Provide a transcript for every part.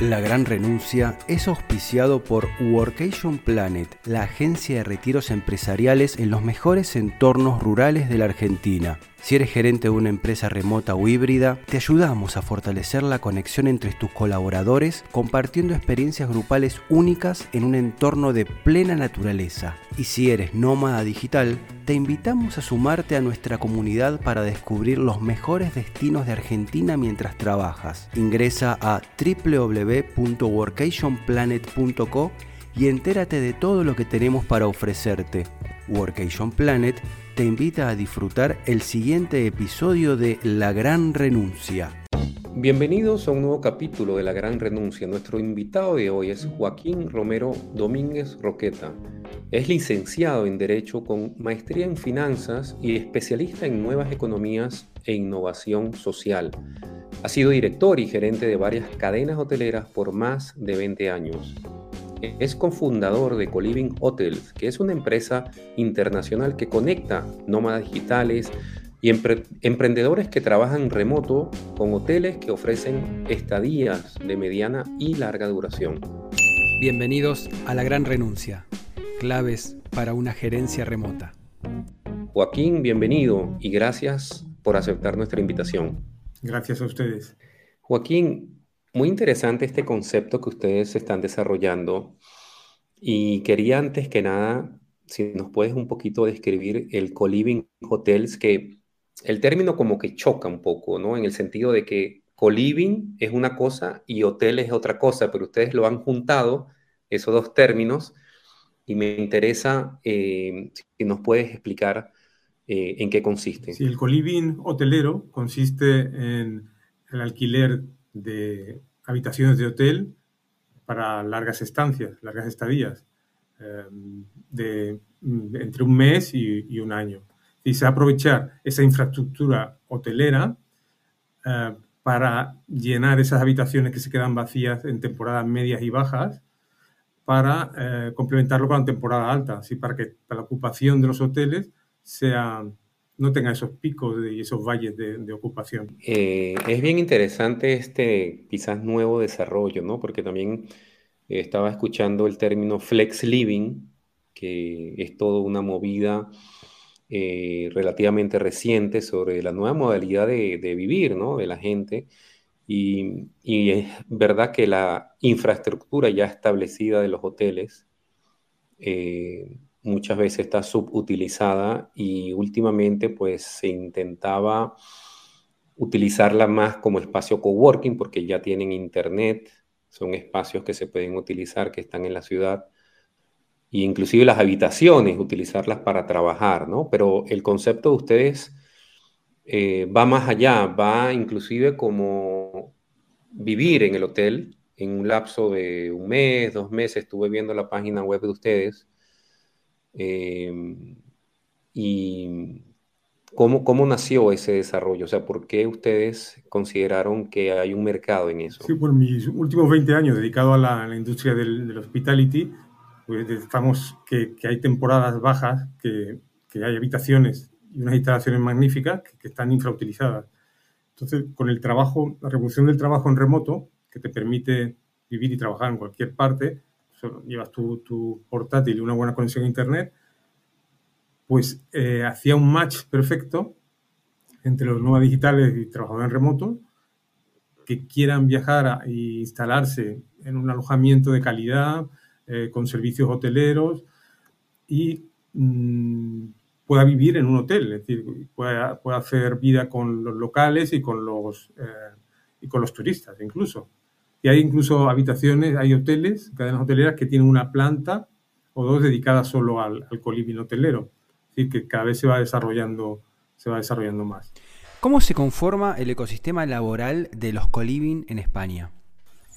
La Gran Renuncia es auspiciado por Workation Planet, la agencia de retiros empresariales en los mejores entornos rurales de la Argentina. Si eres gerente de una empresa remota o híbrida, te ayudamos a fortalecer la conexión entre tus colaboradores compartiendo experiencias grupales únicas en un entorno de plena naturaleza. Y si eres nómada digital, te invitamos a sumarte a nuestra comunidad para descubrir los mejores destinos de Argentina mientras trabajas. Ingresa a www.workationplanet.co y entérate de todo lo que tenemos para ofrecerte. Workation Planet te invita a disfrutar el siguiente episodio de La Gran Renuncia. Bienvenidos a un nuevo capítulo de La Gran Renuncia. Nuestro invitado de hoy es Joaquín Romero Domínguez Roqueta. Es licenciado en Derecho con maestría en Finanzas y especialista en nuevas economías e innovación social. Ha sido director y gerente de varias cadenas hoteleras por más de 20 años es cofundador de Coliving Hotels, que es una empresa internacional que conecta nómadas digitales y emprendedores que trabajan remoto con hoteles que ofrecen estadías de mediana y larga duración. Bienvenidos a La Gran Renuncia, claves para una gerencia remota. Joaquín, bienvenido y gracias por aceptar nuestra invitación. Gracias a ustedes. Joaquín, muy interesante este concepto que ustedes están desarrollando y quería antes que nada, si nos puedes un poquito describir el co-living hotels, que el término como que choca un poco, ¿no? En el sentido de que co-living es una cosa y hotel es otra cosa, pero ustedes lo han juntado, esos dos términos, y me interesa eh, si nos puedes explicar eh, en qué consiste. Sí, el co-living hotelero consiste en el alquiler de habitaciones de hotel para largas estancias, largas estadías, em, de mm, entre un mes y, un año. Y se aprovechar esa infraestructura hotelera eh, para llenar esas habitaciones que se quedan vacías en temporadas medias y bajas para eh, complementarlo con la temporada alta, así para que la ocupación de los hoteles sea no tenga esos picos y esos valles de, ocupación. Eh, es bien interesante este quizás nuevo desarrollo, ¿no? Porque también eh, estaba escuchando el término flex living, que es toda una movida eh, relativamente reciente sobre la nueva modalidad de, vivir, ¿no? De la gente. Y, y, es verdad que la infraestructura ya establecida de los hoteles muchas veces está subutilizada y últimamente pues se intentaba utilizarla más como espacio coworking porque ya tienen internet, son espacios que se pueden utilizar que están en la ciudad e inclusive las habitaciones, utilizarlas para trabajar, ¿no? Pero el concepto de ustedes eh, va más allá, va inclusive como vivir en el hotel en un lapso de un mes, dos meses, estuve viendo la página web de ustedes Em, ¿Y cómo, cómo nació ese desarrollo? O sea, ¿por qué ustedes consideraron que hay un mercado en eso? Sí, por mis últimos 20 años dedicado a la, industria del, hospitality, pues estamos que, que, hay temporadas bajas, que, que, hay habitaciones y unas instalaciones magníficas que, están infrautilizadas. Entonces, con el trabajo, la revolución del trabajo en remoto, que te permite vivir y trabajar en cualquier parte, llevas tu, portátil y una buena conexión a Internet, pues eh, hacía un match perfecto entre los nuevos digitales y trabajadores en remoto que quieran viajar e instalarse en un alojamiento de calidad, eh, con servicios hoteleros y mm, pueda vivir en un hotel, es decir, pueda, hacer vida con los locales y con los, eh, y con los turistas incluso. Y hay incluso habitaciones, hay hoteles, cadenas hoteleras que tienen una planta o dos dedicadas solo al, al coliving hotelero. Es decir, que cada vez se va desarrollando, se va desarrollando más. ¿Cómo se conforma el ecosistema laboral de los coliving en España?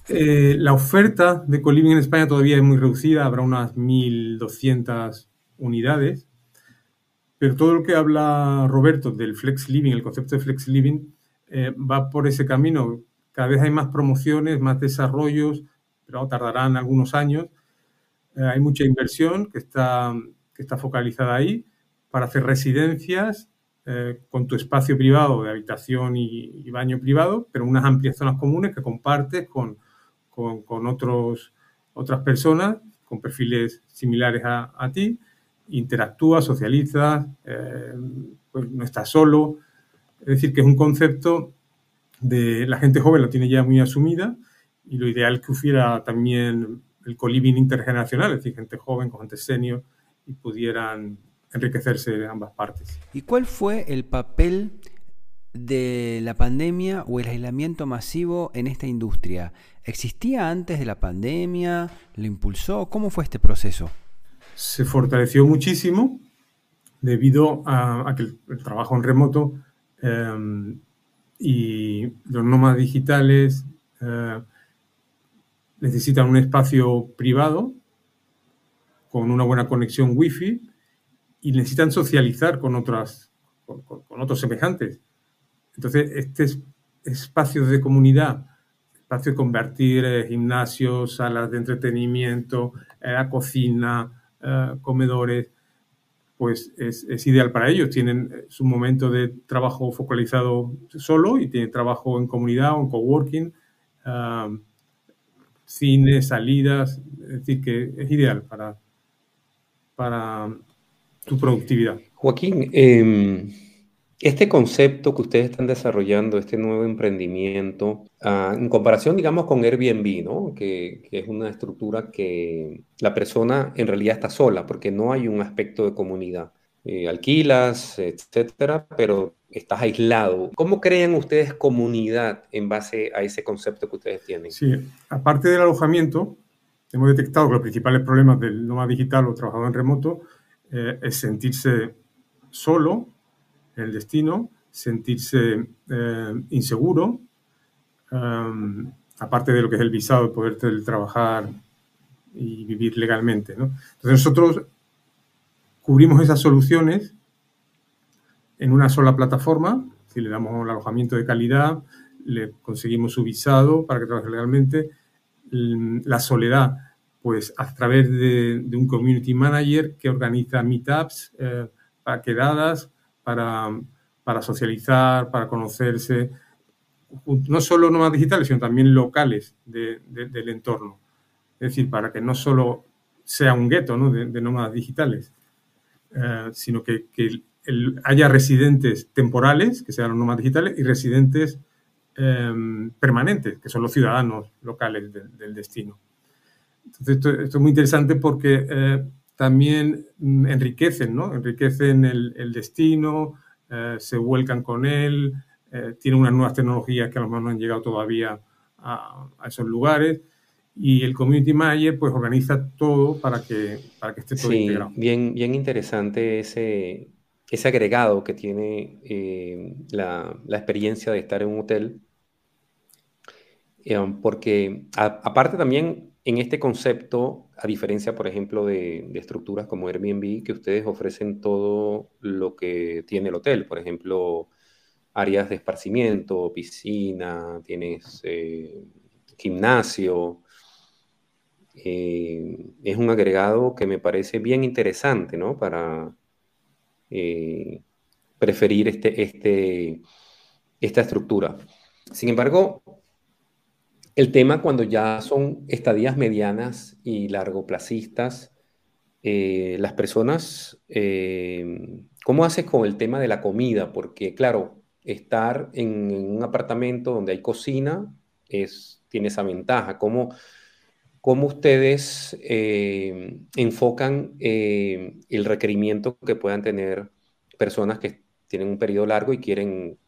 Eh, la oferta de coliving en España todavía es muy reducida, habrá unas 1.200 unidades, pero todo lo que habla Roberto del flex living, el concepto de flex living, eh, va por ese camino cada vez hay más promociones, más desarrollos, pero tardarán algunos años. Eh, hay mucha inversión que está, que está focalizada ahí para hacer residencias eh, con tu espacio privado de habitación y, baño privado, pero unas amplias zonas comunes que compartes con, con, otros, otras personas con perfiles similares a, ti, interactúas, socializas, eh, pues no estás solo. Es decir, que es un concepto de la gente joven lo tiene ya muy asumida y lo ideal es que hubiera también el coliving intergeneracional, es decir, gente joven con gente senior y pudieran enriquecerse de ambas partes. ¿Y cuál fue el papel de la pandemia o el aislamiento masivo en esta industria? ¿Existía antes de la pandemia? ¿Lo impulsó? ¿Cómo fue este proceso? Se fortaleció muchísimo debido a, que el, trabajo en remoto em, y los nómadas digitales eh, necesitan un espacio privado con una buena conexión wifi y necesitan socializar con, otras, con, otros semejantes. Entonces, este espacio de comunidad, espacio de convertir eh, gimnasios, salas de entretenimiento, eh, cocina, comedores, pues es, ideal para ellos. Tienen su momento de trabajo focalizado solo y tienen trabajo en comunidad o en coworking, cine, salidas, es decir, que es ideal para, para tu productividad. Joaquín, em, este concepto que ustedes están desarrollando, este nuevo emprendimiento, ah, en comparación, digamos, con Airbnb, ¿no? Que, es una estructura que la persona en realidad está sola, porque no hay un aspecto de comunidad. Eh, alquilas, etcétera, pero estás aislado. ¿Cómo crean ustedes comunidad en base a ese concepto que ustedes tienen? Sí, aparte del alojamiento, hemos detectado que los principales problemas del nómada digital o trabajador en remoto eh, es sentirse solo el destino, sentirse eh, inseguro, um, aparte de lo que es el visado, poder trabajar y vivir legalmente. Entonces nosotros cubrimos esas soluciones en una sola plataforma, si le damos un alojamiento de calidad, le conseguimos su visado para que trabaje legalmente, la soledad pues a través de, un community manager que organiza meetups, eh, quedadas, para, socializar, para conocerse, no solo nómadas digitales, sino también locales del entorno. Es decir, para que no solo sea un gueto ¿no? de, nómadas digitales, eh, sino que, haya residentes temporales, que sean los nómadas digitales, y residentes eh, permanentes, que son los ciudadanos locales del destino. Entonces, esto, es muy interesante porque eh, también enriquecen, ¿no? Enriquecen el, destino, eh, se vuelcan con él, eh, tienen unas nuevas tecnologías que a lo mejor no han llegado todavía a, esos lugares. Y el community manager pues organiza todo para que, para que esté todo sí, Bien, bien interesante ese, ese agregado que tiene la, la, experiencia de estar en un hotel, porque aparte también en este concepto, a diferencia, por ejemplo, de, estructuras como Airbnb, que ustedes ofrecen todo lo que tiene el hotel, por ejemplo, áreas de esparcimiento, piscina, tienes eh, gimnasio. Eh, es un agregado que me parece bien interesante, ¿no? Para eh, preferir este, este, esta estructura. Sin embargo, el tema cuando ya son estadías medianas y largoplacistas, eh, las personas, eh, ¿cómo haces con el tema de la comida? Porque claro, estar en, un apartamento donde hay cocina tiene esa ventaja. ¿Cómo, cómo ustedes eh, enfocan el requerimiento que puedan tener personas que tienen un periodo largo y quieren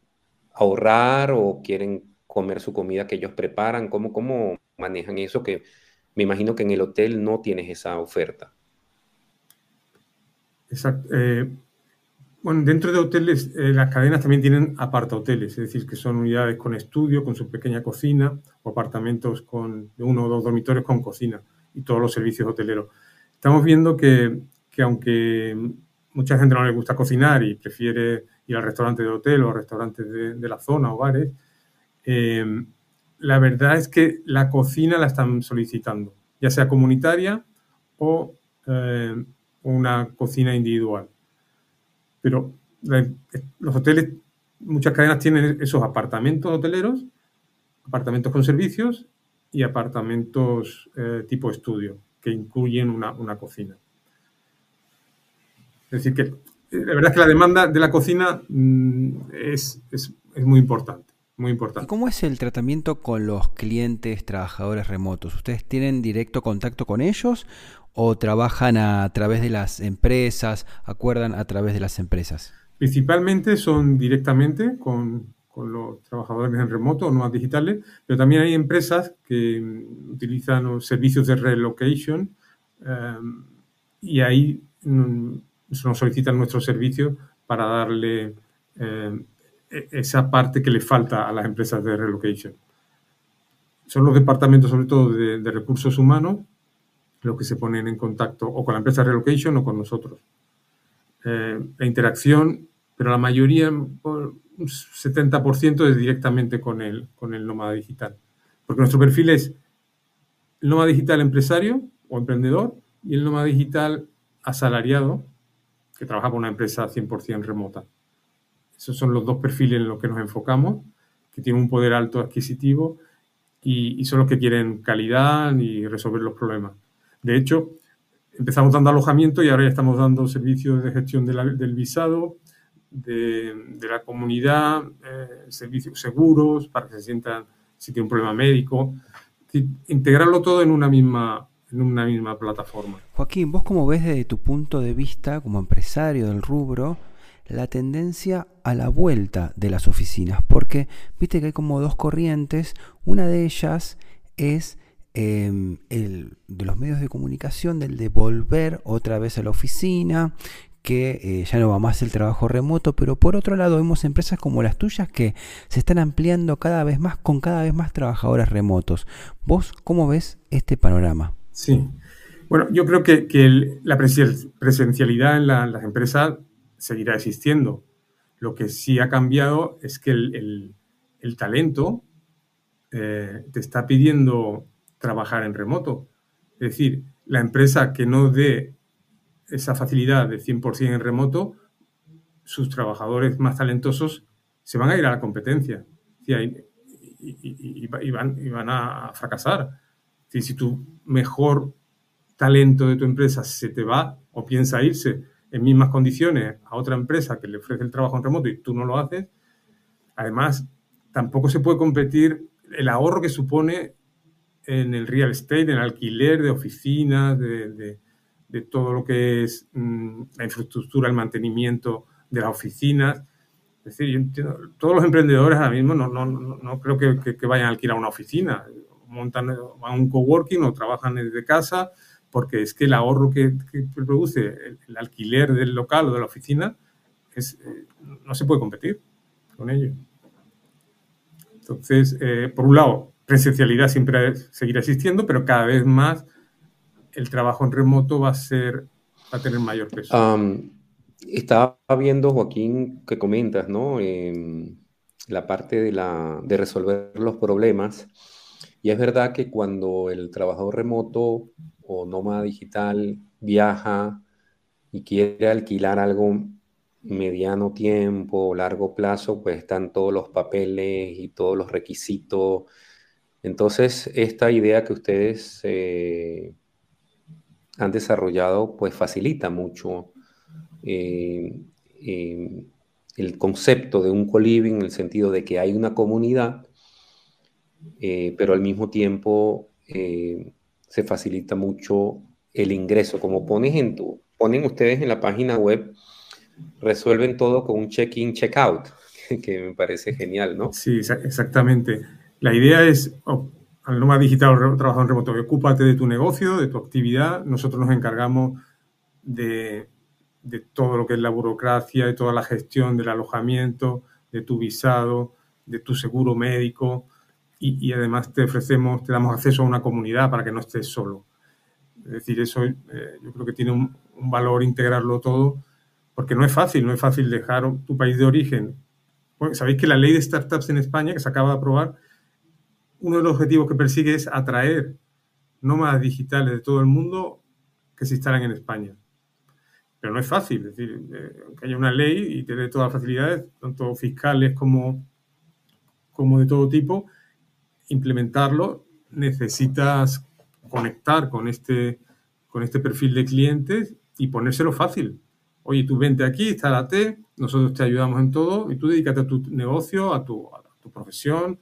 ahorrar o quieren comer su comida que ellos preparan? ¿Cómo, cómo manejan eso? Que me imagino que en el hotel no tienes esa oferta. Exacto. Eh, bueno, dentro de hoteles, eh, las cadenas también tienen aparta hoteles, es decir, que son unidades con estudio, con su pequeña cocina, o apartamentos con uno o dos dormitorios con cocina y todos los servicios hoteleros. Estamos viendo que, que aunque mucha gente no le gusta cocinar y prefiere ir al restaurante del hotel o a restaurantes de, de la zona o bares, eh, la verdad es que la cocina la están solicitando, ya sea comunitaria o eh, una cocina individual. Pero los hoteles, muchas cadenas tienen esos apartamentos hoteleros, apartamentos con servicios y apartamentos eh, tipo estudio, que incluyen una, cocina. Es decir, que la verdad es que la demanda de la cocina mm, es, muy importante. Muy importante. ¿Cómo es el tratamiento con los clientes, trabajadores remotos? ¿Ustedes tienen directo contacto con ellos o trabajan a través de las empresas, acuerdan a través de las empresas? Principalmente son directamente con, con los trabajadores en remoto o no digitales, pero también hay empresas que mm, utilizan los servicios de relocation em, y ahí mm, nos solicitan nuestros servicios para darle em, esa parte que le falta a las empresas de relocation. Son los departamentos, sobre todo de, recursos humanos, los que se ponen en contacto o con la empresa relocation o con nosotros. Eh, la interacción, pero la mayoría, por un 70% es directamente con el, con el nómada digital. Porque nuestro perfil es el nómada digital empresario o emprendedor y el nómada digital asalariado que trabaja con una empresa 100% remota. Esos son los dos perfiles en los que nos enfocamos, que tienen un poder alto adquisitivo y, y son los que quieren calidad y resolver los problemas. De hecho, empezamos dando alojamiento y ahora ya estamos dando servicios de gestión del visado, de, la comunidad, eh, servicios seguros para que se sientan si tiene un problema médico. Integrarlo todo en una misma en una misma plataforma. Joaquín, vos cómo ves desde tu punto de vista como empresario del rubro la tendencia a la vuelta de las oficinas, porque viste que hay como dos corrientes, una de ellas es Em, el, de los medios de comunicación, del de volver otra vez a la oficina, que eh, ya no va más el trabajo remoto, pero por otro lado vemos empresas como las tuyas que se están ampliando cada vez más con cada vez más trabajadores remotos. ¿Vos cómo ves este panorama? Sí, bueno, yo creo que, la presencialidad en, las empresas seguirá existiendo. Lo que sí ha cambiado es que el, talento eh, te está pidiendo trabajar en remoto. Es decir, la empresa que no dé esa facilidad de 100% en remoto, sus trabajadores más talentosos se van a ir a la competencia y, van, a fracasar. si tu mejor talento de tu empresa se te va o piensa irse en mismas condiciones a otra empresa que le ofrece el trabajo en remoto y tú no lo haces, además tampoco se puede competir el ahorro que supone en el real estate, en el alquiler de oficinas, de, todo lo que es mm, la infraestructura, el mantenimiento de las oficinas. Es decir, todos los emprendedores ahora mismo no, no, no creo que, vayan a alquilar una oficina. Montan a un coworking o trabajan desde casa porque es que el ahorro que, produce el, alquiler del local o de la oficina es, eh, no se puede competir con ello. Entonces, eh, por un lado, presencialidad siempre seguirá existiendo, pero cada vez más el trabajo en remoto va a ser va a tener mayor peso. estaba viendo, Joaquín, que comentas, ¿no? Em, la parte de, la, de resolver los problemas. Y es verdad que cuando el trabajador remoto o nómada digital viaja y quiere alquilar algo mediano tiempo o largo plazo, pues están todos los papeles y todos los requisitos. Entonces, esta idea que ustedes eh, han desarrollado, pues facilita mucho eh, eh, el concepto de un co-living en el sentido de que hay una comunidad, pero al mismo tiempo se facilita mucho el ingreso. Como pones en tu, ponen ustedes en la página web, resuelven todo con un check-in, check-out, que me parece genial, ¿no? Sí, exactamente. La idea es, oh, al nómada digital en remoto, ocúpate de tu negocio, de tu actividad. Nosotros nos encargamos de, todo lo que es la burocracia, de toda la gestión del alojamiento, de tu visado, de tu seguro médico y, además te ofrecemos, te damos acceso a una comunidad para que no estés solo. Es decir, eso eh, yo creo que tiene un, un, valor integrarlo todo porque no es fácil, no es fácil dejar tu país de origen. Sabéis que la ley de startups en España, que se acaba de aprobar, uno de los objetivos que persigue es atraer nómadas digitales de todo el mundo que se instalan en España. Pero no es fácil, es decir, eh, que haya una ley y te dé todas las facilidades, tanto fiscales como, como de todo tipo, implementarlo necesitas conectar con este, con este perfil de clientes y ponérselo fácil. Oye, tú vente aquí, instálate, nosotros te ayudamos en todo y tú dedícate a tu negocio, a tu, a tu profesión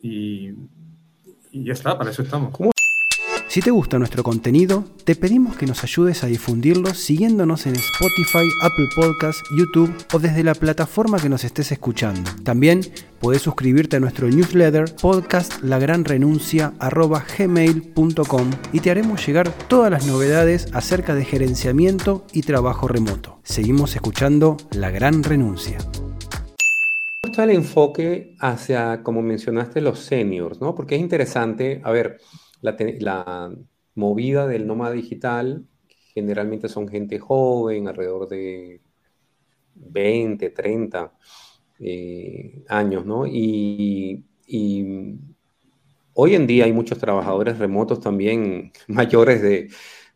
y, y ya está, para eso estamos. Si te gusta nuestro contenido, te pedimos que nos ayudes a difundirlo siguiéndonos en Spotify, Apple Podcasts, YouTube o desde la plataforma que nos estés escuchando. También puedes suscribirte a nuestro newsletter podcastlagranrenuncia.gmail.com y te haremos llegar todas las novedades acerca de gerenciamiento y trabajo remoto. Seguimos escuchando La Gran Renuncia el enfoque hacia, como mencionaste, los seniors, ¿no? Porque es interesante, a ver, la, movida del nómada digital generalmente son gente joven, alrededor de 20, 30 eh, años, ¿no? Y, hoy en día hay muchos trabajadores remotos también mayores de,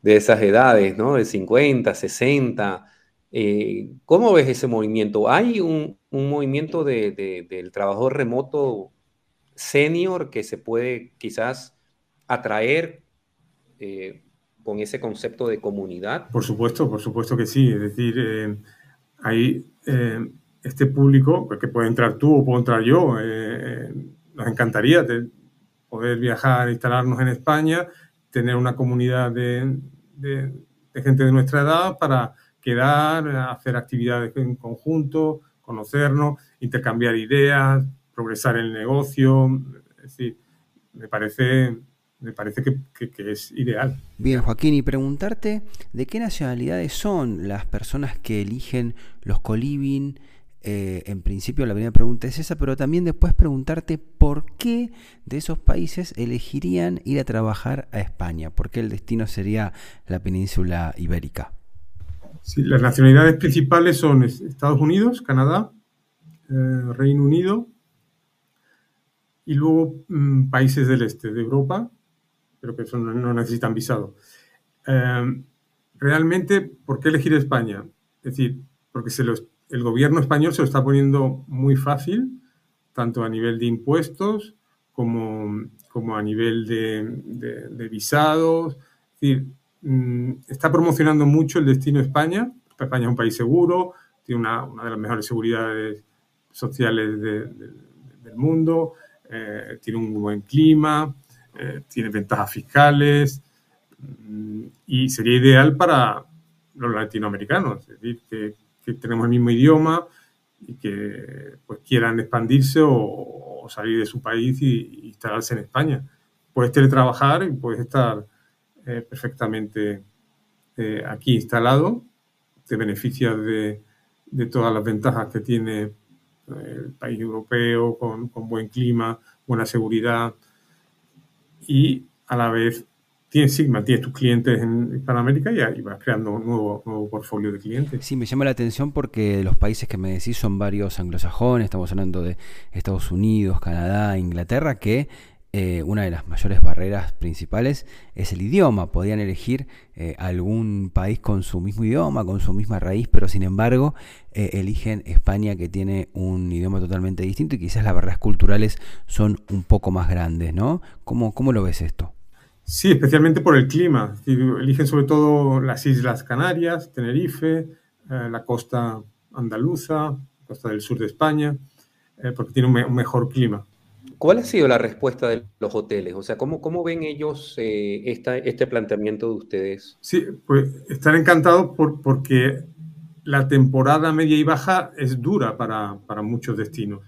esas edades, ¿no? De 50, 60. Eh, ¿Cómo ves ese movimiento? ¿Hay un, movimiento del trabajador remoto senior que se puede quizás atraer eh, con ese concepto de comunidad? Por supuesto, por supuesto que sí. Es decir, eh, hay eh, este público, que puede entrar tú o puedo entrar yo. nos encantaría poder viajar, instalarnos en España, tener una comunidad de, gente de nuestra edad para quedar, hacer actividades en conjunto, conocernos, intercambiar ideas, progresar en el negocio. Es decir, me parece me parece que, es ideal. Bien, Joaquín, y preguntarte de qué nacionalidades son las personas que eligen los coliving. Eh, en principio la primera pregunta es esa, pero también después preguntarte por qué de esos países elegirían ir a trabajar a España, por qué el destino sería la península ibérica. Sí, las nacionalidades principales son Estados Unidos, Canadá, eh, Reino Unido y luego mm, países del este de Europa, pero que eso no, necesitan visado. Em, realmente, ¿por qué elegir España? Es decir, porque el gobierno español se lo está poniendo muy fácil, tanto a nivel de impuestos como, como a nivel de, visados. Mm, está promocionando mucho el destino España. España es un país seguro, tiene una, una de las mejores seguridades sociales del mundo, eh, tiene un buen clima, eh, tiene ventajas fiscales mm, y sería ideal para los latinoamericanos, es decir, que, tenemos el mismo idioma y que pues, quieran expandirse o, salir de su país y, instalarse en España. Puedes teletrabajar y puedes estar eh, perfectamente eh, aquí instalado, te beneficias de, todas las ventajas que tiene el país europeo con buen clima, buena seguridad, y a la vez tienes Sigma, tienes tus clientes en Hispanoamérica y ahí vas creando un nuevo, nuevo portfolio de clientes. Sí, me llama la atención porque los países que me decís son varios anglosajones, estamos hablando de Estados Unidos, Canadá, Inglaterra, que eh, una de las mayores barreras principales es el idioma. Podían elegir eh, algún país con su mismo idioma, con su misma raíz, pero sin embargo eh, eligen España que tiene un idioma totalmente distinto y quizás las barreras culturales son un poco más grandes, ¿no? ¿Cómo, cómo lo ves esto? Sí, especialmente por el clima. Eligen sobre todo las Islas Canarias, Tenerife, la costa andaluza, costa del sur de España, porque tiene un mejor clima. ¿Cuál ha sido la respuesta de los hoteles? O sea, ¿cómo, cómo ven ellos eh, este planteamiento de ustedes? Sí, pues están encantados por, porque la temporada media y baja es dura para, para, muchos destinos,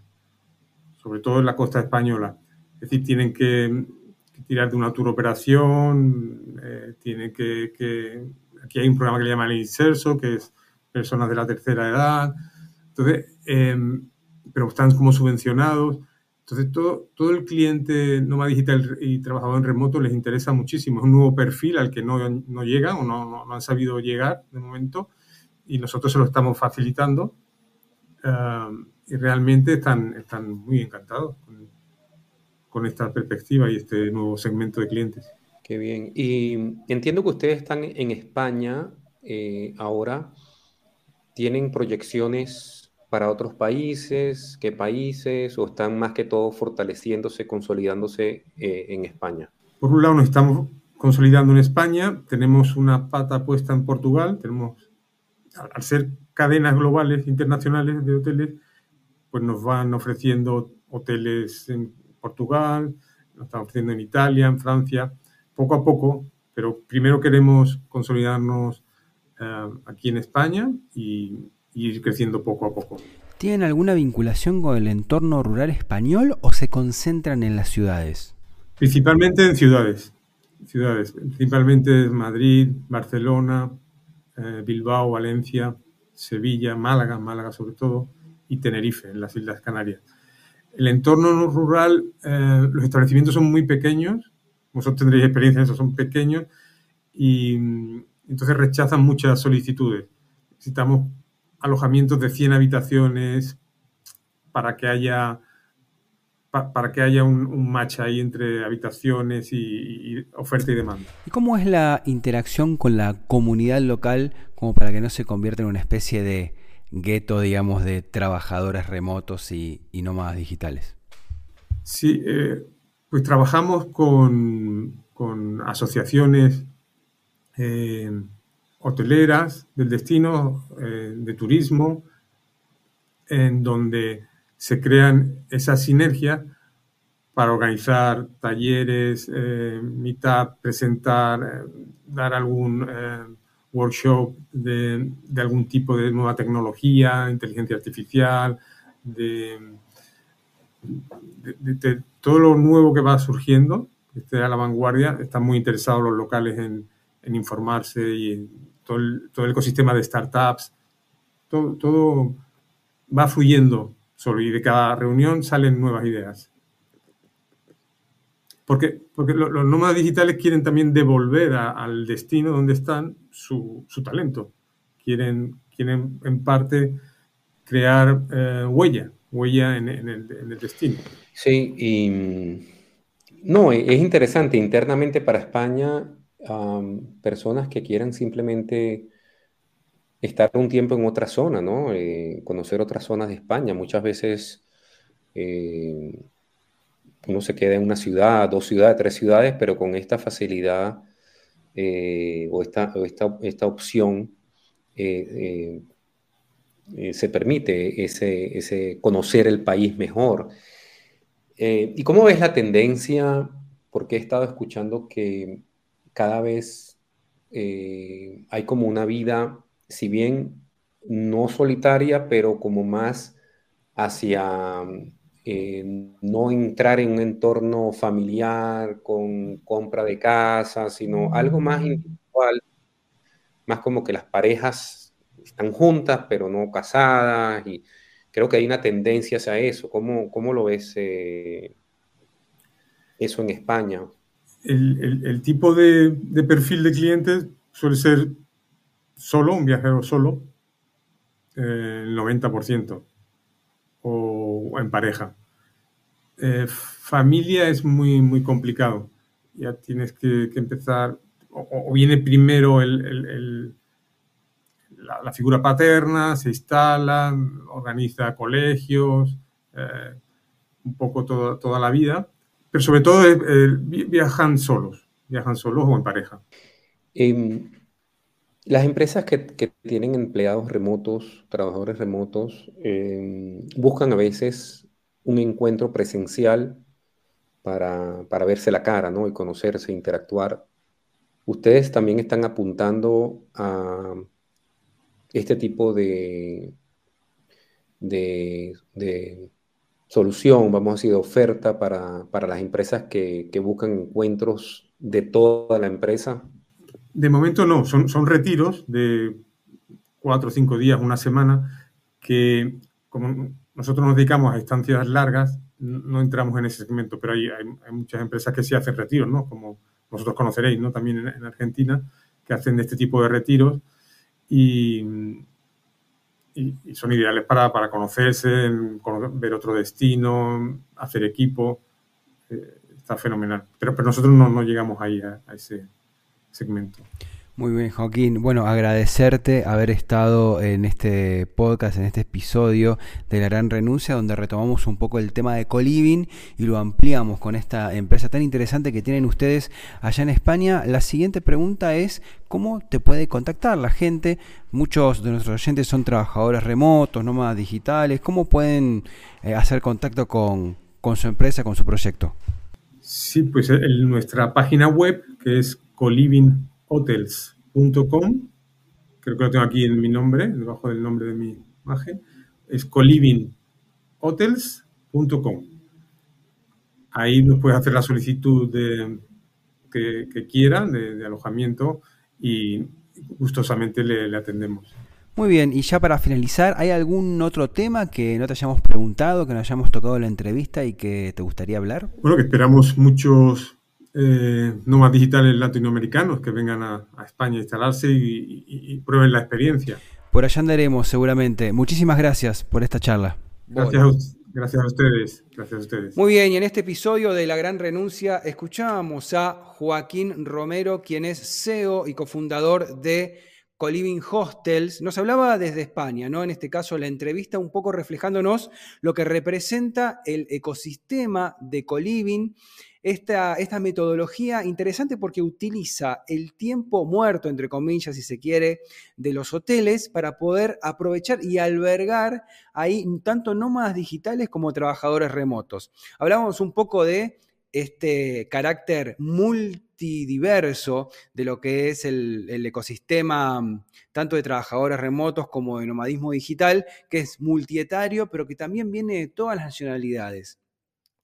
sobre todo en la costa española. Es decir, tienen que, tirar de una tour operación, eh, tienen que, que, Aquí hay un programa que le llama el Inserso, que es personas de la tercera edad. Entonces, em, pero están como subvencionados. Entonces, todo, todo el cliente nómada digital y trabajador en remoto les interesa muchísimo. Es un nuevo perfil al que no, no llegan o no, no, han sabido llegar de momento y nosotros se lo estamos facilitando um, y realmente están, están muy encantados con, con, esta perspectiva y este nuevo segmento de clientes. Qué bien. Y entiendo que ustedes están en España eh, ahora. ¿Tienen proyecciones para otros países? ¿Qué países? ¿O están más que todo fortaleciéndose, consolidándose eh, en España? Por un lado nos estamos consolidando en España, tenemos una pata puesta en Portugal, tenemos, al ser cadenas globales internacionales de hoteles, pues nos van ofreciendo hoteles en Portugal, nos están ofreciendo en Italia, en Francia, poco a poco, pero primero queremos consolidarnos eh, aquí en España y, y ir creciendo poco a poco. ¿Tienen alguna vinculación con el entorno rural español o se concentran en las ciudades? Principalmente en ciudades, ciudades, principalmente Madrid, Barcelona, eh, Bilbao, Valencia, Sevilla, Málaga, Málaga sobre todo, y Tenerife, en las Islas Canarias. El entorno rural, eh, los establecimientos son muy pequeños, vosotros tendréis experiencia en eso, son pequeños, y mm, entonces rechazan muchas solicitudes. Necesitamos alojamientos de 100 habitaciones para que haya para que haya un, match ahí entre habitaciones y, oferta y demanda. ¿Y cómo es la interacción con la comunidad local como para que no se convierta en una especie de gueto, digamos, de trabajadores remotos y, nómadas digitales? Sí, eh, pues trabajamos con, asociaciones eh, hoteleras del destino, eh, de turismo, en donde se crean esas sinergias para organizar talleres, eh, meetup, presentar, eh, dar algún workshop de, algún tipo de nueva tecnología, inteligencia artificial, de, todo lo nuevo que va surgiendo, que a la vanguardia. Están muy interesados los locales en, en informarse y todo el, todo el ecosistema de startups, todo, todo va fluyendo solo y de cada reunión salen nuevas ideas. Porque, porque los, nómadas digitales quieren también devolver al destino donde están su, su talento. Quieren, quieren en parte crear eh, huella, huella en, el, en, el, destino. Sí, y no, es interesante. Internamente para España personas que quieran simplemente estar un tiempo en otra zona, ¿no? Eh, conocer otras zonas de España. Muchas veces eh, uno se queda en una ciudad, dos ciudades, tres ciudades, pero con esta facilidad eh, o, esta, esta, opción se permite ese, conocer el país mejor. ¿Y cómo ves la tendencia? Porque he estado escuchando que cada vez eh, hay como una vida, si bien no solitaria, pero como más hacia eh, no entrar en un entorno familiar con compra de casa, sino algo más mm. individual, más como que las parejas están juntas, pero no casadas, y creo que hay una tendencia hacia eso. ¿Cómo, cómo lo ves eh, eso en España? El, tipo de, perfil de clientes suele ser solo, un viajero solo, eh, el 90%, o, en pareja. Eh, familia es muy, muy complicado. Ya tienes que, empezar, o, viene primero el, la, figura paterna, se instala, organiza colegios, eh, un poco toda la vida pero sobre todo eh, eh, viajan solos, viajan solos o en pareja. Em, las empresas que, tienen empleados remotos, trabajadores remotos, em, buscan a veces un encuentro presencial para, verse la cara, ¿no? Y conocerse, interactuar. Ustedes también están apuntando a este tipo de, de solución, vamos a decir, de oferta para, las empresas que, buscan encuentros de toda la empresa? De momento no, son, son retiros de cuatro o cinco días, una semana, que como nosotros nos dedicamos a estancias largas, no entramos en ese segmento, pero hay, hay, muchas empresas que sí hacen retiros, ¿no? Como vosotros conoceréis, ¿no? También en, en Argentina, que hacen este tipo de retiros y, y, son ideales para, para conocerse, ver otro destino, hacer equipo. Eh, está fenomenal. Pero, pero nosotros no, no llegamos ahí a, ese segmento. Muy bien, Joaquín. Bueno, agradecerte haber estado en este podcast, en este episodio de La Gran Renuncia, donde retomamos un poco el tema de Coliving y lo ampliamos con esta empresa tan interesante que tienen ustedes allá en España. La siguiente pregunta es, ¿cómo te puede contactar la gente? Muchos de nuestros oyentes son trabajadores remotos, nómadas digitales. ¿Cómo pueden eh, hacer contacto con, su empresa, con su proyecto? Sí, pues en nuestra página web, que es coliving hotels.com, creo que lo tengo aquí en mi nombre, debajo del nombre de mi imagen, es colivinghotels.com. Ahí nos puedes hacer la solicitud de, que, quieran de, alojamiento y gustosamente le, atendemos. Muy bien, y ya para finalizar, ¿hay algún otro tema que no te hayamos preguntado, que no hayamos tocado en la entrevista y que te gustaría hablar? Bueno, que esperamos muchos eh, más digitales latinoamericanos que vengan a, España a instalarse y, prueben la experiencia. Por allá andaremos seguramente. Muchísimas gracias por esta charla. Gracias, a, gracias a ustedes. Gracias a ustedes. Muy bien, y en este episodio de La Gran Renuncia escuchábamos a Joaquín Romero, quien es CEO y cofundador de Coliving Hostels. Nos hablaba desde España, ¿no? En este caso, la entrevista un poco reflejándonos lo que representa el ecosistema de Coliving esta, esta metodología interesante porque utiliza el tiempo muerto, entre comillas, si se quiere, de los hoteles para poder aprovechar y albergar ahí tanto nómadas digitales como trabajadores remotos. Hablábamos un poco de este carácter multidiverso de lo que es el, el, ecosistema tanto de trabajadores remotos como de nomadismo digital, que es multietario, pero que también viene de todas las nacionalidades.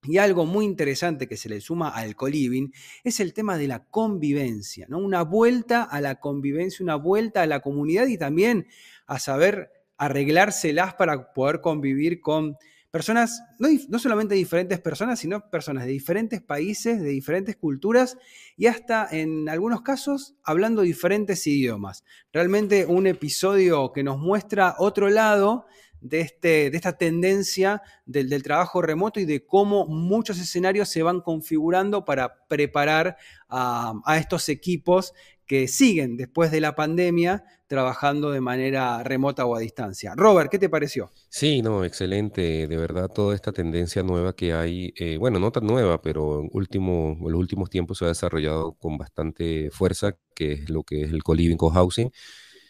Y algo muy interesante que se le suma al coliving es el tema de la convivencia, ¿no? Una vuelta a la convivencia, una vuelta a la comunidad y también a saber arreglárselas para poder convivir con personas, no, no solamente diferentes personas, sino personas de diferentes países, de diferentes culturas y hasta en algunos casos hablando diferentes idiomas. Realmente un episodio que nos muestra otro lado de, este, de esta tendencia del, trabajo remoto y de cómo muchos escenarios se van configurando para preparar a, estos equipos que siguen después de la pandemia trabajando de manera remota o a distancia. Robert, ¿qué te pareció? Sí, no, excelente. De verdad, toda esta tendencia nueva que hay, eh, bueno, no tan nueva, pero en, último, los últimos tiempos se ha desarrollado con bastante fuerza, que es lo que es el co-living, co-housing,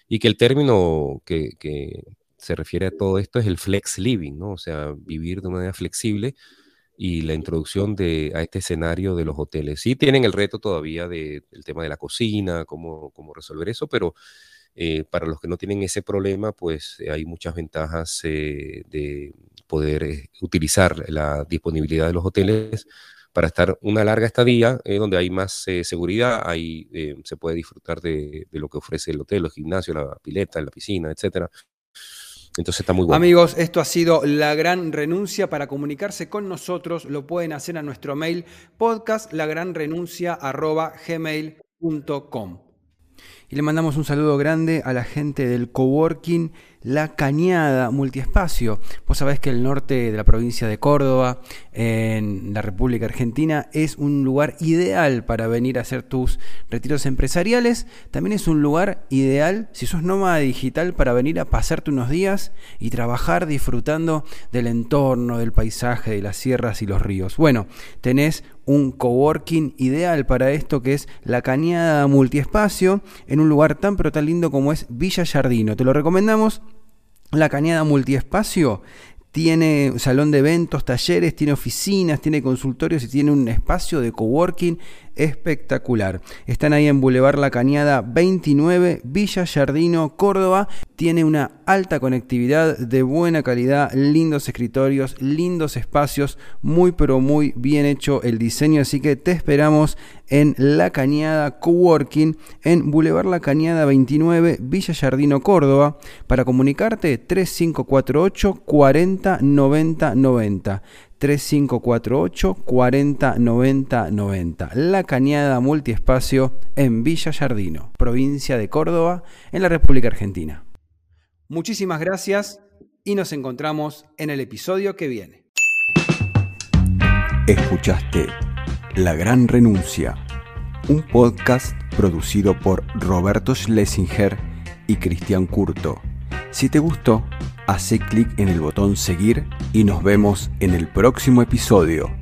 y que el término que, se refiere a todo esto es el flex living, ¿no? O sea, vivir de manera flexible y la introducción de, a este escenario de los hoteles. Sí tienen el reto todavía del tema de la cocina, cómo, cómo resolver eso, pero eh, para los que no tienen ese problema, pues eh, hay muchas ventajas eh, de poder utilizar la disponibilidad de los hoteles para estar una larga estadía donde hay más seguridad, ahí se puede disfrutar de, de, lo que ofrece el hotel, el gimnasio, la pileta, la piscina, etcétera. Amigos, esto ha sido la gran renuncia. Para comunicarse con nosotros lo pueden hacer a nuestro mail podcast lagranrenuncia.gmail.com. Y le mandamos un saludo grande a la gente del coworking la Cañada Multiespacio. Vos sabés que el norte de la provincia de Córdoba, en la República Argentina, es un lugar ideal para venir a hacer tus retiros empresariales. También es un lugar ideal, si sos nómada digital, para venir a pasarte unos días y trabajar disfrutando del entorno, del paisaje, de las sierras y los ríos. Bueno, tenés un coworking ideal para esto que es la Cañada Multiespacio un lugar tan pero tan lindo como es Villa Jardino. Te lo recomendamos la cañada multiespacio tiene salón de eventos, talleres, tiene oficinas, tiene consultorios y tiene un espacio de coworking espectacular. Están ahí en Boulevard La Cañada 29, Villa Jardino, Córdoba. Tiene una alta conectividad de buena calidad, lindos escritorios, lindos espacios, muy pero muy bien hecho el diseño, así que te esperamos en La Cañada Coworking en Boulevard La Cañada 29, Villa Jardino, Córdoba. Para comunicarte 3548 40 90 90. 3548 40 90 90. La Cañada Multiespacio en Villa Jardino, provincia de Córdoba, en la República Argentina. Muchísimas gracias y nos encontramos en el episodio que viene. Escuchaste La Gran Renuncia, un podcast producido por Roberto Schlesinger y Cristian Curto. Si te gustó, hace clic en el botón seguir y nos vemos en el próximo episodio.